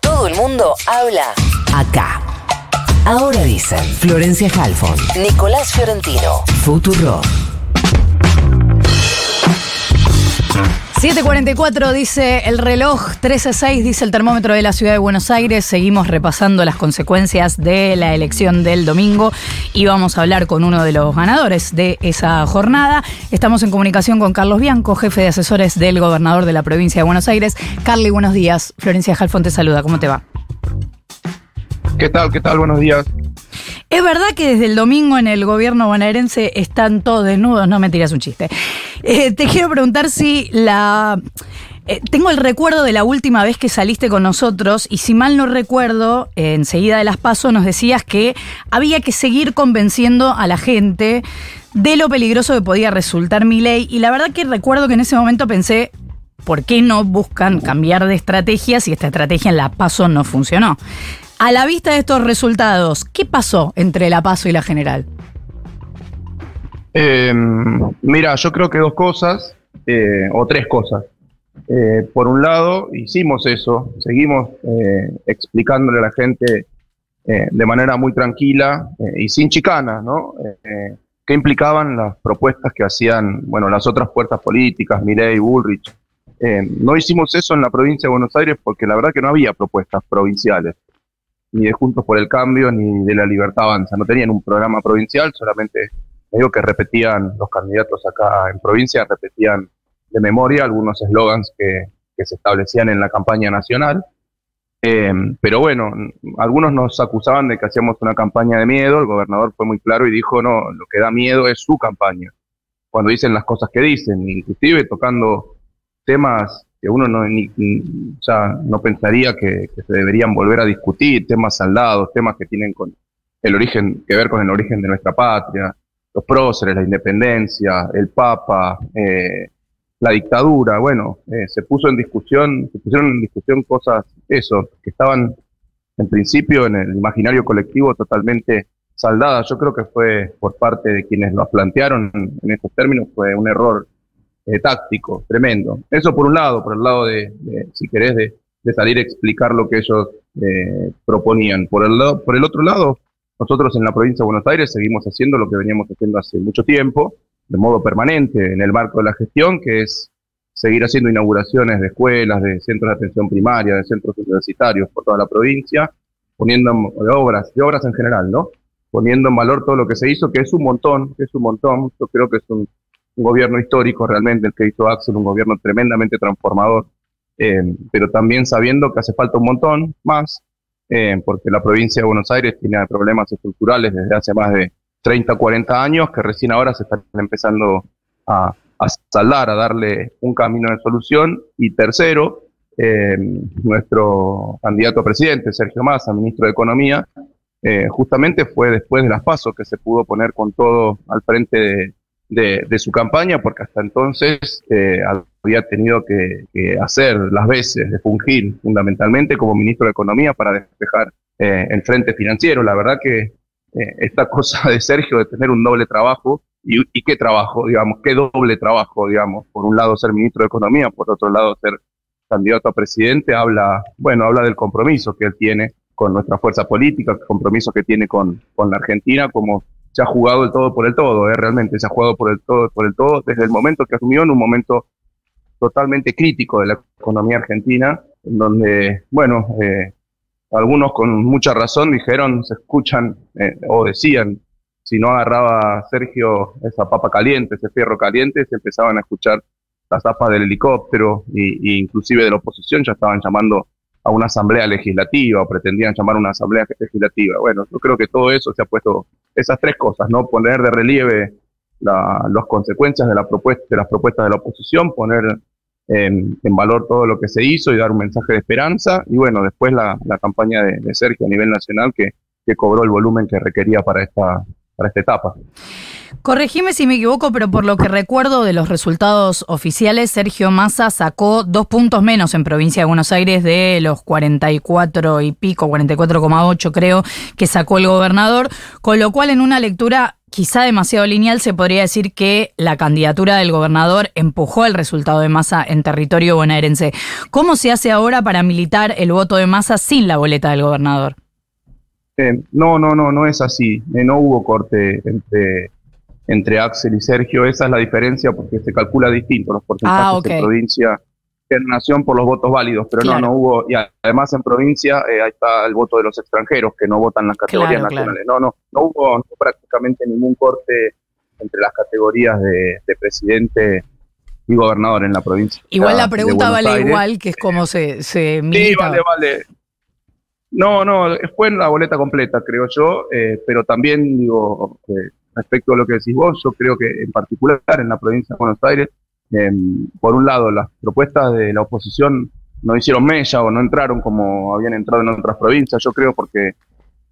Todo el mundo habla acá. Ahora dicen Florencia Halfon, Nicolás Fiorentino, Futuro. 744 dice el reloj, 13 a 6 dice el termómetro de la ciudad de Buenos Aires. Seguimos repasando las consecuencias de la elección del domingo y vamos a hablar con uno de los ganadores de esa jornada. Estamos en comunicación con Carlos Bianco, jefe de asesores del gobernador de la provincia de Buenos Aires. Carly, buenos días. Florencia Jalfón te saluda. ¿Cómo te va? ¿Qué tal? ¿Qué tal? Buenos días. ¿Es verdad que desde el domingo en el gobierno bonaerense están todos desnudos? No me tiras un chiste. Eh, te quiero preguntar si la... Eh, tengo el recuerdo de la última vez que saliste con nosotros y si mal no recuerdo, enseguida de las pasos nos decías que había que seguir convenciendo a la gente de lo peligroso que podía resultar mi ley y la verdad que recuerdo que en ese momento pensé, ¿por qué no buscan cambiar de estrategia si esta estrategia en la paso no funcionó? A la vista de estos resultados, ¿qué pasó entre la PASO y la general? Eh, mira, yo creo que dos cosas, eh, o tres cosas. Eh, por un lado, hicimos eso, seguimos explicándole a la gente de manera muy tranquila y sin chicana, ¿no? ¿Qué implicaban las propuestas que hacían, bueno, las otras fuerzas políticas, Milei, Bullrich? no hicimos eso en la provincia de Buenos Aires porque la verdad que no había propuestas provinciales ni de Juntos por el Cambio, ni de la Libertad Avanza. No tenían un programa provincial, solamente digo que repetían los candidatos acá en provincia, repetían de memoria algunos eslogans que, se establecían en la campaña nacional. Eh, pero bueno, algunos nos acusaban de que hacíamos una campaña de miedo, el gobernador fue muy claro y dijo, no, lo que da miedo es su campaña, cuando dicen las cosas que dicen, inclusive tocando temas que uno no, ni, no pensaría que, se deberían volver a discutir, temas saldados, temas que tienen con el origen, que ver con el origen de nuestra patria, los próceres, la independencia, el Papa, eh, la dictadura, bueno, eh, se puso en discusión, se pusieron en discusión cosas, eso, que estaban en principio en el imaginario colectivo totalmente saldadas. Yo creo que fue por parte de quienes lo plantearon en estos términos, fue un error eh, táctico, tremendo. Eso por un lado, por el lado de, si querés, de, salir a explicar lo que ellos eh, proponían. Por el, lado, por el otro lado, nosotros en la provincia de Buenos Aires seguimos haciendo lo que veníamos haciendo hace mucho tiempo, de modo permanente, en el marco de la gestión, que es seguir haciendo inauguraciones de escuelas, de centros de atención primaria, de centros universitarios por toda la provincia, poniendo de obras, de obras en general, ¿no? Poniendo en valor todo lo que se hizo, que es un montón, que es un montón. Yo creo que es un, gobierno histórico realmente el que hizo Axel, un gobierno tremendamente transformador, eh, pero también sabiendo que hace falta un montón más, eh, porque la provincia de Buenos Aires tiene problemas estructurales desde hace más de 30, 40 años que recién ahora se están empezando a, saldar, a darle un camino de solución. Y tercero, eh, nuestro candidato a presidente, Sergio Massa, ministro de Economía, justamente fue después de las pasos que se pudo poner con todo al frente de, de, su campaña, porque hasta entonces eh, había tenido que, hacer las veces de fungir fundamentalmente como ministro de Economía para despejar eh, el frente financiero. La verdad que eh, esta cosa de Sergio de tener un doble trabajo, y, y, qué trabajo, digamos, qué doble trabajo, digamos, por un lado ser ministro de Economía, por otro lado ser candidato a presidente, habla, bueno, habla del compromiso que él tiene con nuestra fuerza política, el compromiso que tiene con, con la Argentina como se ha jugado el todo por el todo, ¿eh? realmente se ha jugado por el todo por el todo desde el momento que asumió en un momento totalmente crítico de la economía argentina, en donde, bueno, eh, algunos con mucha razón dijeron, se escuchan eh, o decían, si no agarraba Sergio esa papa caliente, ese fierro caliente, se empezaban a escuchar las zapas del helicóptero e inclusive de la oposición ya estaban llamando a una asamblea legislativa o pretendían llamar una asamblea legislativa. Bueno, yo creo que todo eso se ha puesto, esas tres cosas, ¿no? Poner de relieve las consecuencias de, la propuesta, de las propuestas de la oposición, poner en, valor todo lo que se hizo y dar un mensaje de esperanza. Y bueno, después la, campaña de, Sergio a nivel nacional que, que cobró el volumen que requería para esta, para esta etapa. Corregime si me equivoco, pero por lo que recuerdo de los resultados oficiales, Sergio Massa sacó dos puntos menos en provincia de Buenos Aires de los 44 y pico, 44,8 creo, que sacó el gobernador, con lo cual en una lectura quizá demasiado lineal, se podría decir que la candidatura del gobernador empujó el resultado de masa en territorio bonaerense. ¿Cómo se hace ahora para militar el voto de masa sin la boleta del gobernador? Eh, no, no, no, no es así. Eh, no hubo corte entre, entre Axel y Sergio. Esa es la diferencia porque se calcula distinto los porcentajes Ah, en provincia en nación por los votos válidos. Pero Claro. no, no hubo. Y además en provincia eh, ahí está el voto de los extranjeros que no votan las categorías Claro, claro. nacionales. No, no, no hubo, no prácticamente ningún corte entre las categorías de, de presidente y gobernador en la provincia. Igual la de pregunta vale Aires. igual, que es cómo se, se Sí, vale, vale. No, no, fue en la boleta completa, creo yo, eh, pero también digo, eh, respecto a lo que decís vos, yo creo que en particular en la provincia de Buenos Aires, eh, por un lado, las propuestas de la oposición no hicieron mella o no entraron como habían entrado en otras provincias, yo creo porque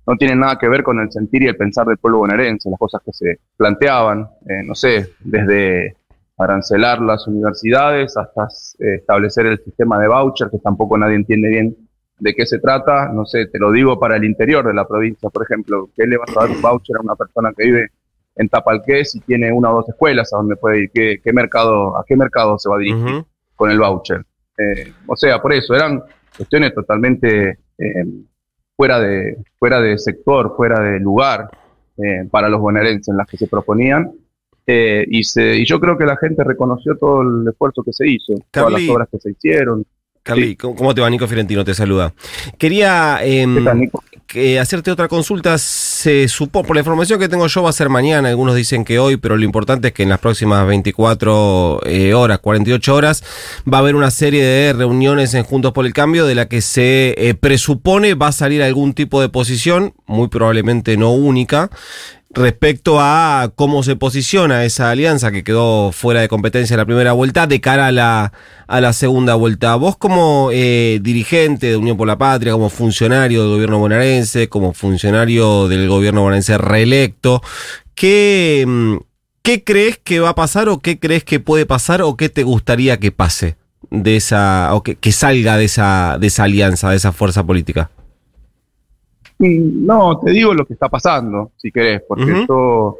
no tienen nada que ver con el sentir y el pensar del pueblo bonaerense, las cosas que se planteaban, eh, no sé, desde arancelar las universidades hasta eh, establecer el sistema de voucher, que tampoco nadie entiende bien de qué se trata, no sé, te lo digo para el interior de la provincia, por ejemplo, ¿qué le vas a dar un voucher a una persona que vive en Tapalqués y tiene una o dos escuelas a donde puede ir? ¿Qué, qué mercado, ¿A qué mercado se va a dirigir con el voucher? Eh, o sea, por eso, eran cuestiones totalmente eh, fuera, de, fuera de sector, fuera de lugar eh, para los bonaerenses en las que se proponían. Eh, y, se, y yo creo que la gente reconoció todo el esfuerzo que se hizo, todas las obras que se hicieron. Carly, Sí. ¿cómo te va? Nico Fiorentino te saluda. Quería em, hacerte otra consulta. Se supo, por la información que tengo yo, va a ser mañana. Algunos dicen que hoy, pero lo importante es que en las próximas 24 eh, horas, 48 horas, va a haber una serie de reuniones en Juntos por el Cambio de la que se eh, presupone va a salir algún tipo de posición, muy probablemente no única, respecto a cómo se posiciona esa alianza que quedó fuera de competencia en la primera vuelta de cara a la, a la segunda vuelta. Vos como eh, dirigente de Unión por la Patria, como funcionario del gobierno bonaerense, como funcionario del gobierno bonaerense reelecto, ¿qué, mm, ¿qué crees que va a pasar o qué crees que puede pasar o qué te gustaría que pase de esa o que, que salga de esa, de esa alianza, de esa fuerza política? No, te digo lo que está pasando, si querés, porque Ujú. yo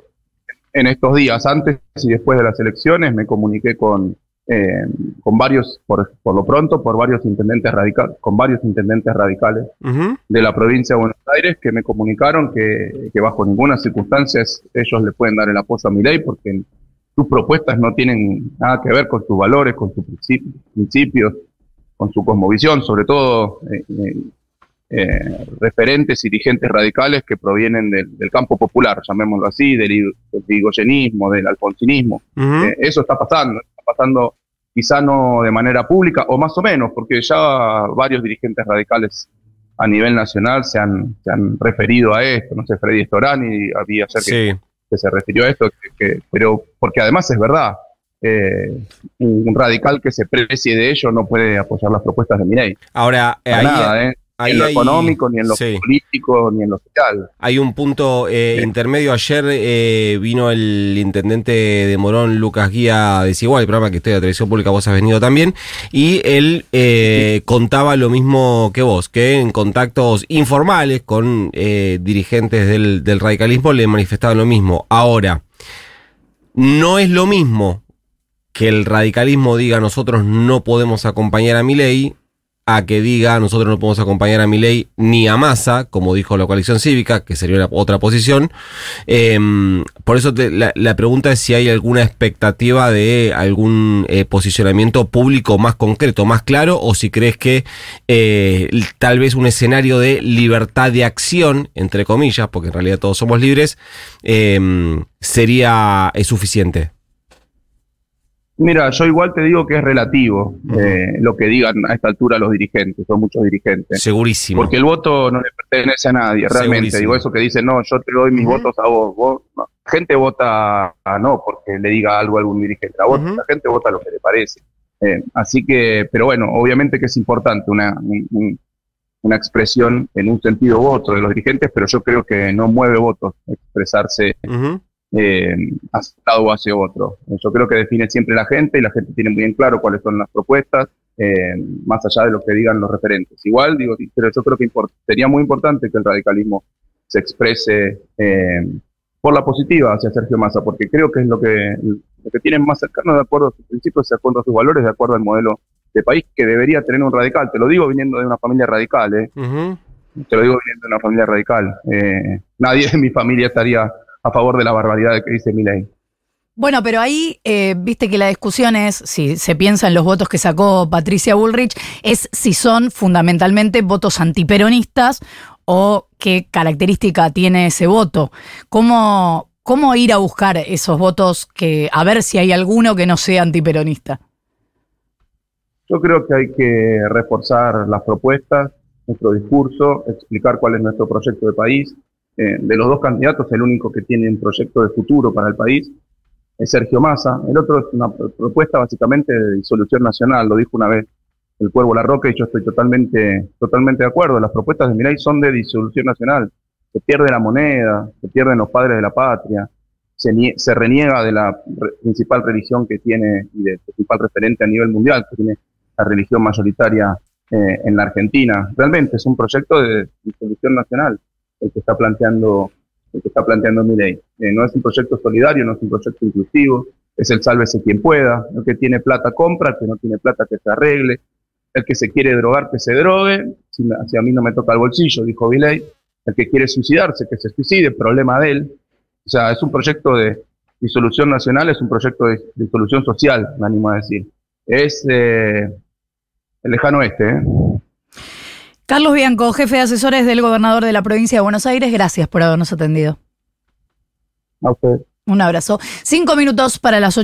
en estos días, antes y después de las elecciones, me comuniqué con, eh, con varios, por, por lo pronto, por varios intendentes radicales, con varios intendentes radicales de la provincia de Buenos Aires que me comunicaron que, que bajo ninguna circunstancia ellos le pueden dar el apoyo a mi ley porque sus propuestas no tienen nada que ver con sus valores, con sus principi- principios, con su cosmovisión, sobre todo eh, eh, eh, referentes y dirigentes radicales que provienen del, del campo popular, llamémoslo así, del, del del alfonsinismo. Eh, eso está pasando, está pasando quizá no de manera pública, o más o menos, porque ya varios dirigentes radicales a nivel nacional se han, se han referido a esto, no sé, Freddy Storani había ayer que, Sí. que se refirió a esto, que, que- pero porque además es verdad, eh, un, radical que se precie de ello no puede apoyar las propuestas de Mireille. Ahora, eh, ahí, nada, ¿eh? Ahí en lo hay- económico, ni en lo sí. político, ni en lo social. Hay un punto eh, Sí. intermedio. Ayer eh, vino el intendente de Morón, Lucas Guía Desigual, el programa que estoy de televisión pública, vos has venido también, y él eh, contaba lo mismo que vos, que en contactos informales con dirigentes del, del radicalismo le manifestaban lo mismo. Ahora, no es lo mismo que el radicalismo diga nosotros no podemos acompañar a mi ley a que diga nosotros no podemos acompañar a Milei ni a Massa, como dijo la coalición cívica, que sería otra posición. Eh, por eso te- la, la pregunta es si hay alguna expectativa de algún eh, posicionamiento público más concreto, más claro, o si crees que eh, tal vez un escenario de libertad de acción, entre comillas, porque en realidad todos somos libres, eh, sería suficiente. Mira, yo igual te digo que es relativo eh, lo que digan a esta altura los dirigentes, son muchos dirigentes. Segurísimo. Porque el voto no le pertenece a nadie, realmente. Segurísimo. Digo, eso que dicen, no, yo te doy mis votos a vos. vos no. La gente vota a no porque le diga algo a algún dirigente. La, Ujú. la gente vota lo que le parece. Eh, así que, pero bueno, obviamente que es importante una, un- un- una expresión en un sentido u otro de los dirigentes, pero yo creo que no mueve votos expresarse. Eh, hacia un lado o hacia otro. Yo creo que define siempre la gente y la gente tiene muy bien claro cuáles son las propuestas, eh, más allá de lo que digan los referentes. Igual, digo, pero yo creo que sería muy importante que el radicalismo se exprese eh, por la positiva hacia Sergio Massa, porque creo que es lo que, lo que tienen más cercano de acuerdo a sus principios, de acuerdo a sus valores, de acuerdo al modelo de país que debería tener un radical. Te lo digo viniendo de una familia radical, ¿eh? Te lo digo viniendo de una familia radical. Eh, nadie de mi familia estaría a favor de la barbaridad que dice ley. Bueno, pero ahí, eh, viste que la discusión es, si se piensa en los votos que sacó Patricia Bullrich, es si son fundamentalmente votos antiperonistas o qué característica tiene ese voto. ¿Cómo, cómo ir a buscar esos votos que, a ver si hay alguno que no sea antiperonista? Yo creo que hay que reforzar las propuestas, nuestro discurso, explicar cuál es nuestro proyecto de país. Eh, de los dos candidatos, el único que tiene un proyecto de futuro para el país es Sergio Massa. El otro es una propuesta básicamente de disolución nacional, lo dijo una vez el Cuervo La Roca y yo estoy totalmente, totalmente de acuerdo. Las propuestas de Mirai son de disolución nacional. Se pierde la moneda, se pierden los padres de la patria, se, se reniega de la principal religión que tiene y del principal referente a nivel mundial, que tiene la religión mayoritaria eh, en la Argentina. Realmente es un proyecto de disolución nacional el que está planteando el que está planteando mi ley. Eh, no es un proyecto solidario, no es un proyecto inclusivo, es el sálvese quien pueda, el que tiene plata compra, el que no tiene plata que se arregle, el que se quiere drogar que se drogue, si, a mí no me toca el bolsillo, dijo Viley, el que quiere suicidarse que se suicide, problema de él. O sea, es un proyecto de disolución nacional, es un proyecto de disolución social, me animo a decir. Es eh, el lejano oeste. ¿eh? Carlos Bianco, jefe de asesores del gobernador de la provincia de Buenos Aires, gracias por habernos atendido. Usted. Un abrazo. Cinco minutos para las ocho.